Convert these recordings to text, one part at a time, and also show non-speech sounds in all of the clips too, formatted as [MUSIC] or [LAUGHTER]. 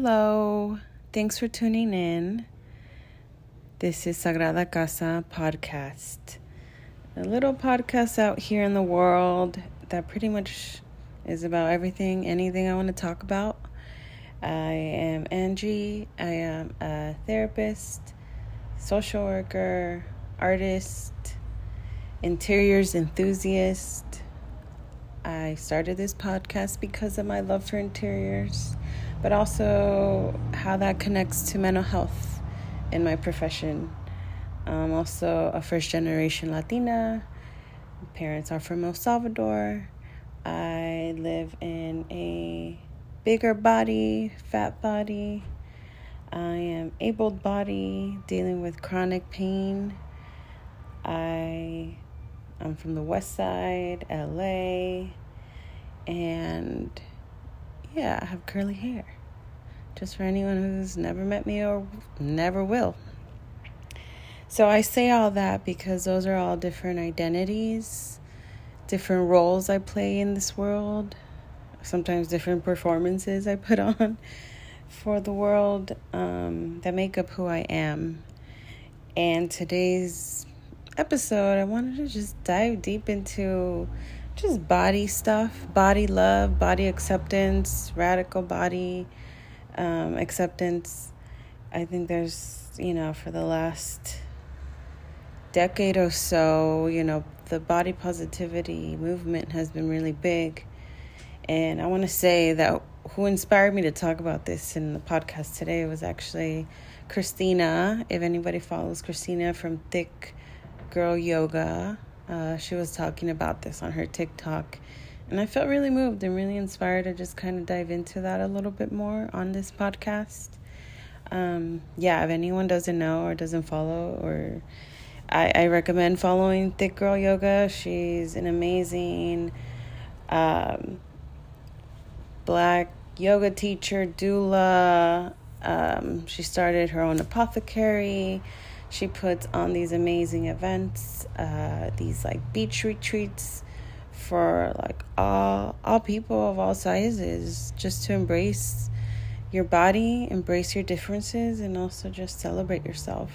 Hello. Thanks for tuning in. This is Sagrada Casa podcast. A little podcast out here in the world that pretty much is about everything, anything I want to talk about. I am Angie. I am a therapist, social worker, artist, interiors enthusiast. I started this podcast because of my love for interiors but also how that connects to mental health in my profession. I'm also a first generation Latina. My parents are from El Salvador. I live in a bigger body, fat body. I am able body, dealing with chronic pain. I I'm from the west side, LA, and yeah, I have curly hair. Just for anyone who's never met me or never will. So I say all that because those are all different identities, different roles I play in this world, sometimes different performances I put [LAUGHS] on for the world um, that make up who I am. And today's episode, I wanted to just dive deep into just body stuff, body love, body acceptance, radical body um, acceptance. I think there's, you know, for the last decade or so, you know, the body positivity movement has been really big. And I want to say that who inspired me to talk about this in the podcast today was actually Christina. If anybody follows Christina from Thick Girl Yoga, uh, she was talking about this on her TikTok. And I felt really moved and really inspired to just kind of dive into that a little bit more on this podcast. Um, yeah, if anyone doesn't know or doesn't follow, or I, I recommend following Thick Girl Yoga. She's an amazing um, black yoga teacher, doula. Um, she started her own apothecary. She puts on these amazing events, uh, these like beach retreats for like all all people of all sizes, just to embrace your body, embrace your differences, and also just celebrate yourself.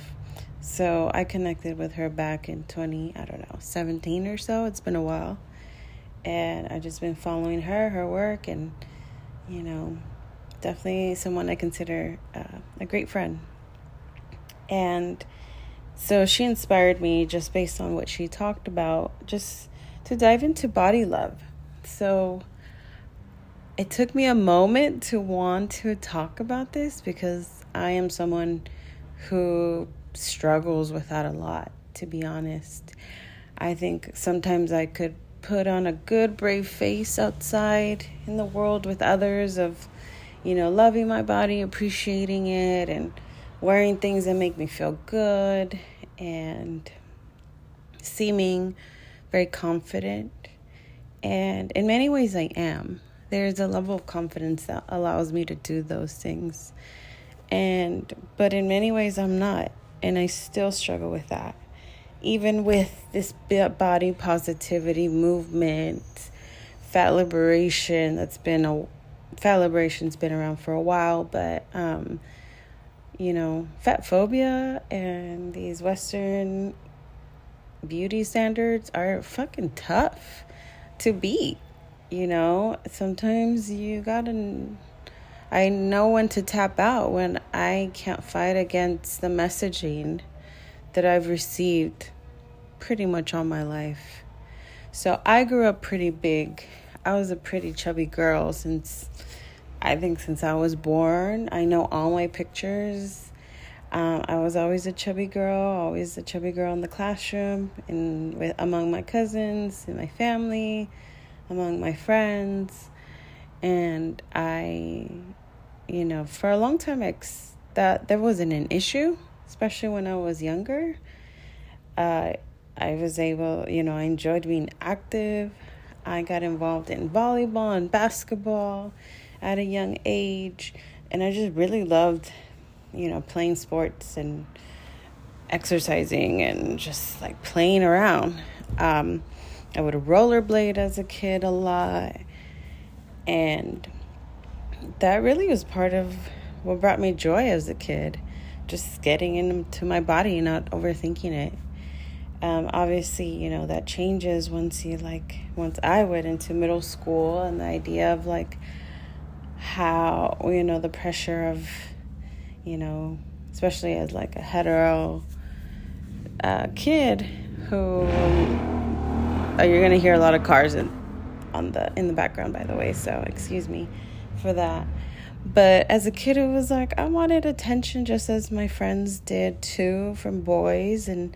So I connected with her back in 20, I don't know, 17 or so. It's been a while. And I've just been following her, her work, and, you know, definitely someone I consider uh, a great friend. And so she inspired me just based on what she talked about, just to dive into body love. So it took me a moment to want to talk about this because I am someone who struggles with that a lot, to be honest. I think sometimes I could put on a good, brave face outside in the world with others of, you know, loving my body, appreciating it, and wearing things that make me feel good and seeming very confident. And in many ways, I am. There's a level of confidence that allows me to do those things. And, but in many ways, I'm not. And I still struggle with that. Even with this body positivity movement, fat liberation that's been a fat liberation's been around for a while, but um, you know, fat phobia and these Western beauty standards are fucking tough to beat. You know, sometimes you gotta. I know when to tap out when I can't fight against the messaging that I've received pretty much all my life. So I grew up pretty big. I was a pretty chubby girl since I think since I was born. I know all my pictures. Um, I was always a chubby girl, always a chubby girl in the classroom, and with among my cousins, in my family, among my friends, and I, you know, for a long time, ex- that there wasn't an issue, especially when I was younger. Uh, I was able, you know, I enjoyed being active. I got involved in volleyball and basketball at a young age. And I just really loved, you know, playing sports and exercising and just like playing around. Um, I would rollerblade as a kid a lot. And that really was part of what brought me joy as a kid. Just getting into my body, not overthinking it. Um, obviously, you know, that changes once you like, once I went into middle school and the idea of like how, you know, the pressure of, you know, especially as like a hetero uh, kid who, oh, you're to hear a lot of cars in, on the, in the background, by the way, so excuse me for that. But as a kid, it was like I wanted attention just as my friends did too from boys. And,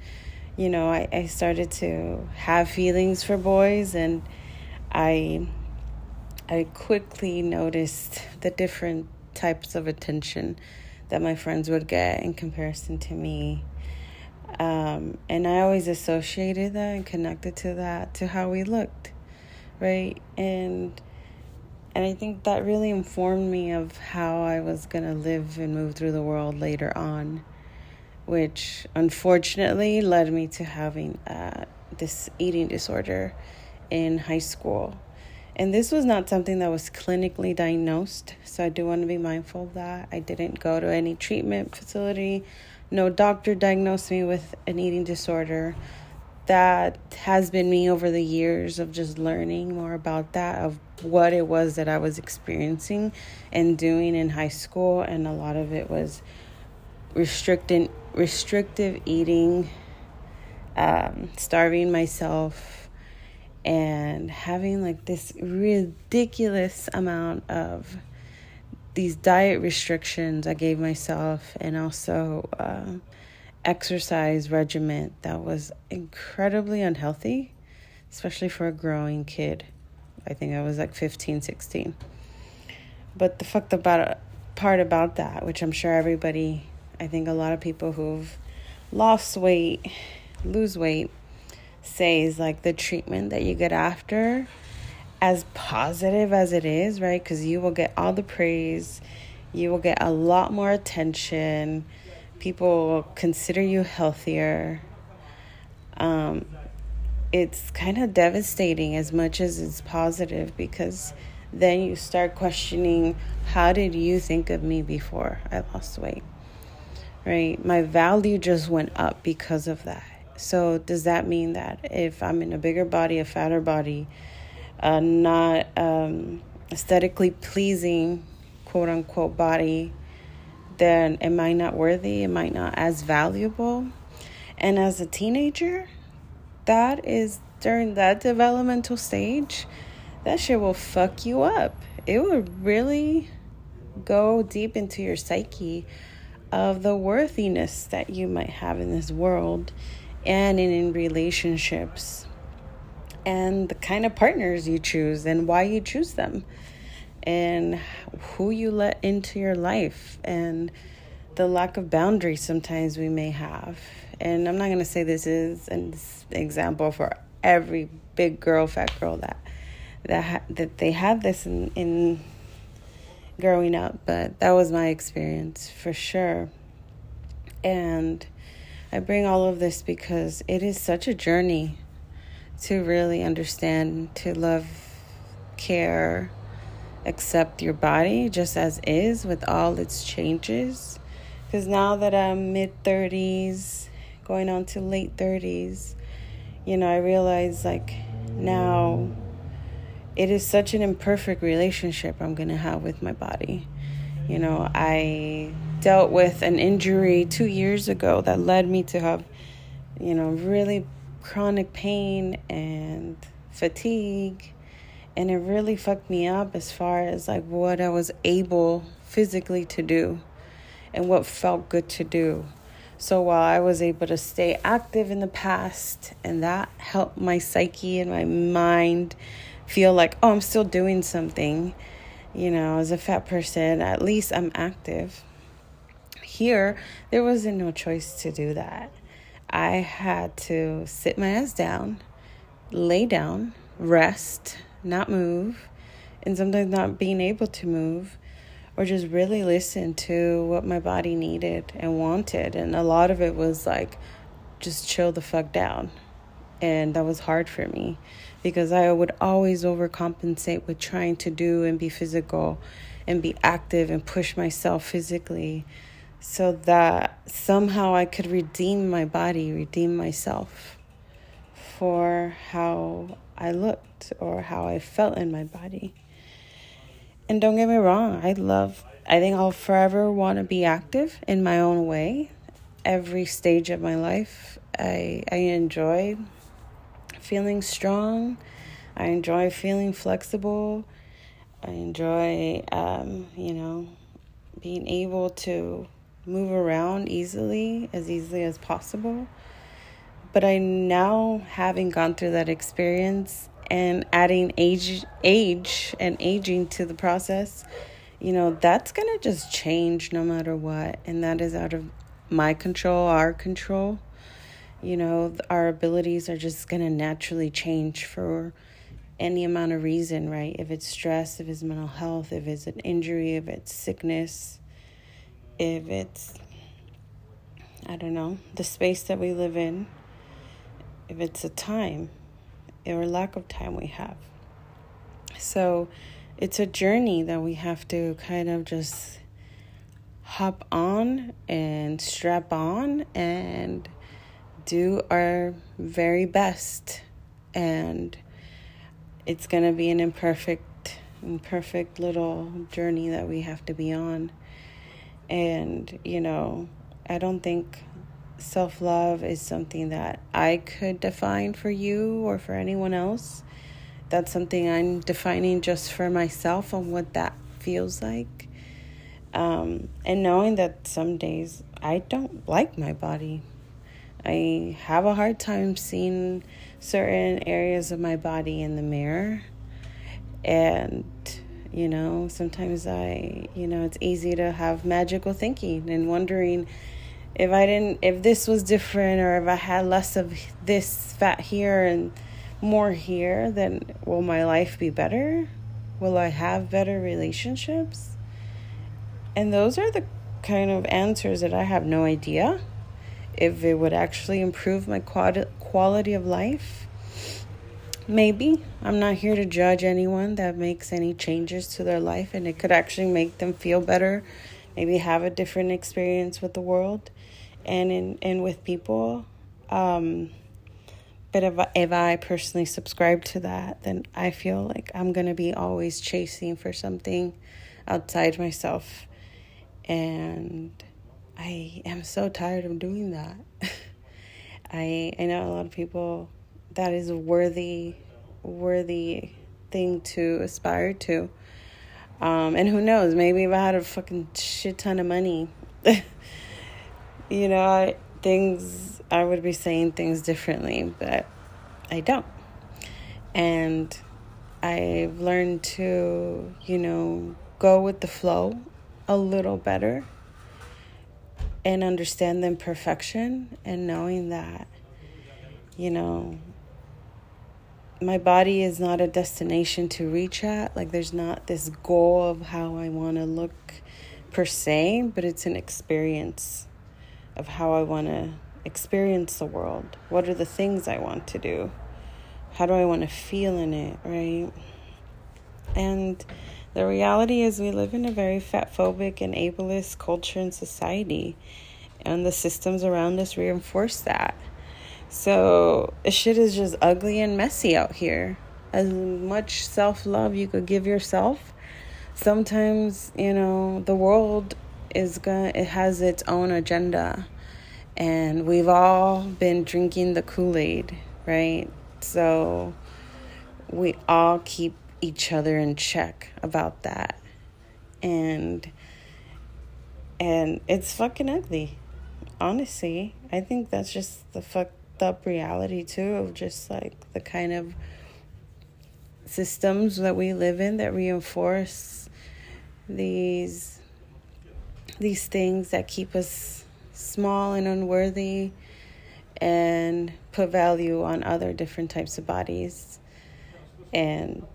you know, I, I started to have feelings for boys. And I, I quickly noticed the different types of attention that my friends would get in comparison to me. Um, and I always associated that and connected to that to how we looked, right? And and I think that really informed me of how I was to live and move through the world later on, which unfortunately led me to having uh, this eating disorder in high school. And this was not something that was clinically diagnosed, so I do want to be mindful of that. I didn't go to any treatment facility. No doctor diagnosed me with an eating disorder that has been me over the years of just learning more about that of what it was that I was experiencing and doing in high school and a lot of it was restricting restrictive eating um, starving myself and having like this ridiculous amount of these diet restrictions I gave myself and also uh, exercise regimen that was incredibly unhealthy, especially for a growing kid. I think I was like 15, 16. But the fucked about part about that, which I'm sure everybody, I think a lot of people who've lost weight, lose weight, say is like the treatment that you get after, as positive as it is, right? Because you will get all the praise, you will get a lot more attention people will consider you healthier. Um, it's kind of devastating as much as it's positive because then you start questioning how did you think of me before I lost weight? Right? My value just went up because of that. So, does that mean that if I'm in a bigger body, a fatter body, a not um, aesthetically pleasing, quote unquote, body, then am I not worthy? Am I not as valuable? And as a teenager, that is during that developmental stage, that shit will fuck you up. It will really go deep into your psyche of the worthiness that you might have in this world and in, relationships and the kind of partners you choose and why you choose them and who you let into your life and the lack of boundaries sometimes we may have. And I'm not going to say this is an example for every big girl, fat girl that that ha- that they had this in in growing up, but that was my experience for sure. And I bring all of this because it is such a journey to really understand, to love, care, accept your body just as is with all its changes. Because now that I'm mid 30s, going on to late 30s, you know, I realize like now it is such an imperfect relationship I'm going to have with my body. You know, I dealt with an injury two years ago that led me to have, you know, really chronic pain and fatigue and it really fucked me up as far as like what I was able physically to do and what felt good to do. So while I was able to stay active in the past and that helped my psyche and my mind feel like, oh, I'm still doing something, you know, as a fat person, at least I'm active. Here, there wasn't no choice to do that. I had to sit my ass down, lay down, rest, not move, and sometimes not being able to move, or just really listen to what my body needed and wanted. And a lot of it was like, just chill the fuck down. And that was hard for me because I would always overcompensate with trying to do and be physical and be active and push myself physically so that somehow I could redeem my body, redeem myself for how I looked or how I felt in my body. And don't get me wrong, I love, I think I'll forever want to be active in my own way. Every stage of my life, I, I enjoy feeling strong. I enjoy feeling flexible. I enjoy, um, you know, being able to move around easily, as easily as possible. But I now, having gone through that experience and adding age, age and aging to the process, you know, that's going to just change no matter what. And that is out of my control, our control. You know, our abilities are just going to naturally change for any amount of reason, right? If it's stress, if it's mental health, if it's an injury, if it's sickness, if it's, I don't know, the space that we live in, if it's a time or lack of time we have. So it's a journey that we have to kind of just hop on and strap on and do our very best. And it's going to be an imperfect, imperfect little journey that we have to be on. And, you know, I don't think self love is something that I could define for you or for anyone else. That's something I'm defining just for myself on what that feels like. Um, and knowing that some days I don't like my body. I have a hard time seeing certain areas of my body in the mirror. And you know, sometimes I, you know, it's easy to have magical thinking and wondering if I didn't, if this was different or if I had less of this fat here and more here, then will my life be better? Will I have better relationships? And those are the kind of answers that I have no idea if it would actually improve my quality of life Maybe. I'm not here to judge anyone that makes any changes to their life and it could actually make them feel better, maybe have a different experience with the world and in and with people. Um, but if I, if I personally subscribe to that, then I feel like I'm going to be always chasing for something outside myself. And I am so tired of doing that. [LAUGHS] I I know a lot of people that is a worthy worthy thing to aspire to. Um, and who knows, maybe if I had a fucking shit ton of money, [LAUGHS] you know, I, things, I would be saying things differently, but I don't. And I've learned to, you know, go with the flow a little better and understand the imperfection and knowing that, you know, my body is not a destination to reach at. Like, there's not this goal of how I want to look per se, but it's an experience of how I want to experience the world. What are the things I want to do? How do I want to feel in it, right? And the reality is, we live in a very fat phobic and ableist culture and society, and the systems around us reinforce that. So shit is just ugly and messy out here. As much self love you could give yourself, sometimes you know the world is gonna it has its own agenda, and we've all been drinking the Kool Aid, right? So we all keep each other in check about that, and and it's fucking ugly. Honestly, I think that's just the fuck up reality too of just like the kind of systems that we live in that reinforce these these things that keep us small and unworthy and put value on other different types of bodies. And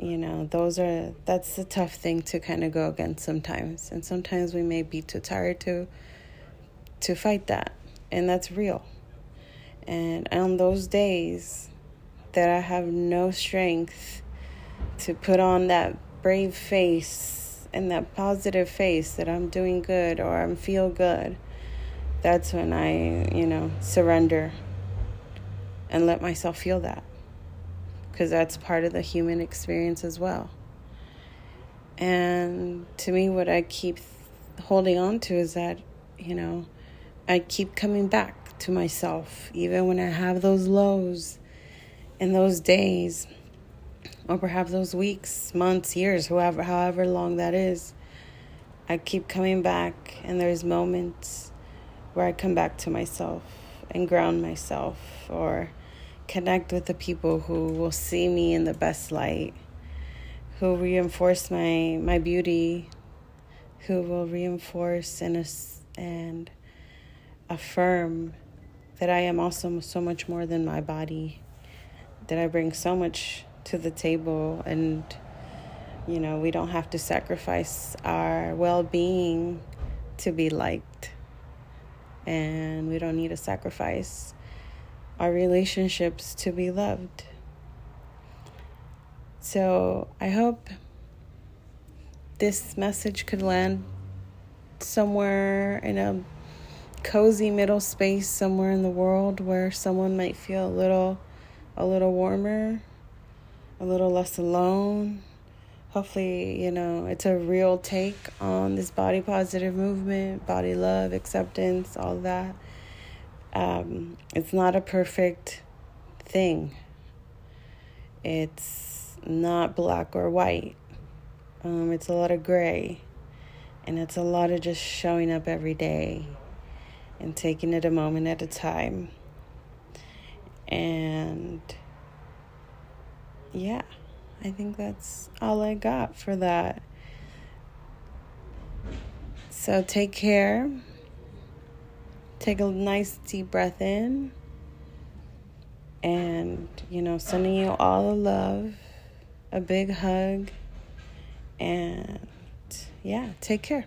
you know those are that's a tough thing to kind of go against sometimes. And sometimes we may be too tired to to fight that. And that's real and on those days that I have no strength to put on that brave face and that positive face that I'm doing good or I'm feel good, that's when I, you know, surrender and let myself feel that. Because that's part of the human experience as well. And to me, what I keep holding on to is that, you know, I keep coming back to myself, even when I have those lows and those days, or perhaps those weeks, months, years, however, however long that is. I keep coming back, and there's moments where I come back to myself and ground myself, or connect with the people who will see me in the best light, who reinforce my my beauty, who will reinforce and and affirm that I am also so much more than my body, that I bring so much to the table, and you know, we don't have to sacrifice our well being to be liked, and we don't need to sacrifice our relationships to be loved. So I hope this message could land somewhere in a cozy middle space somewhere in the world where someone might feel a little a little warmer, a little less alone. Hopefully, you know, it's a real take on this body positive movement, body love, acceptance, all that. Um, it's not a perfect thing. It's not black or white. Um, it's a lot of gray. And it's a lot of just showing up every day and taking it a moment at a time. And yeah, I think that's all I got for that. So take care. Take a nice deep breath in. And, you know, sending you all the love, a big hug. And yeah, take care.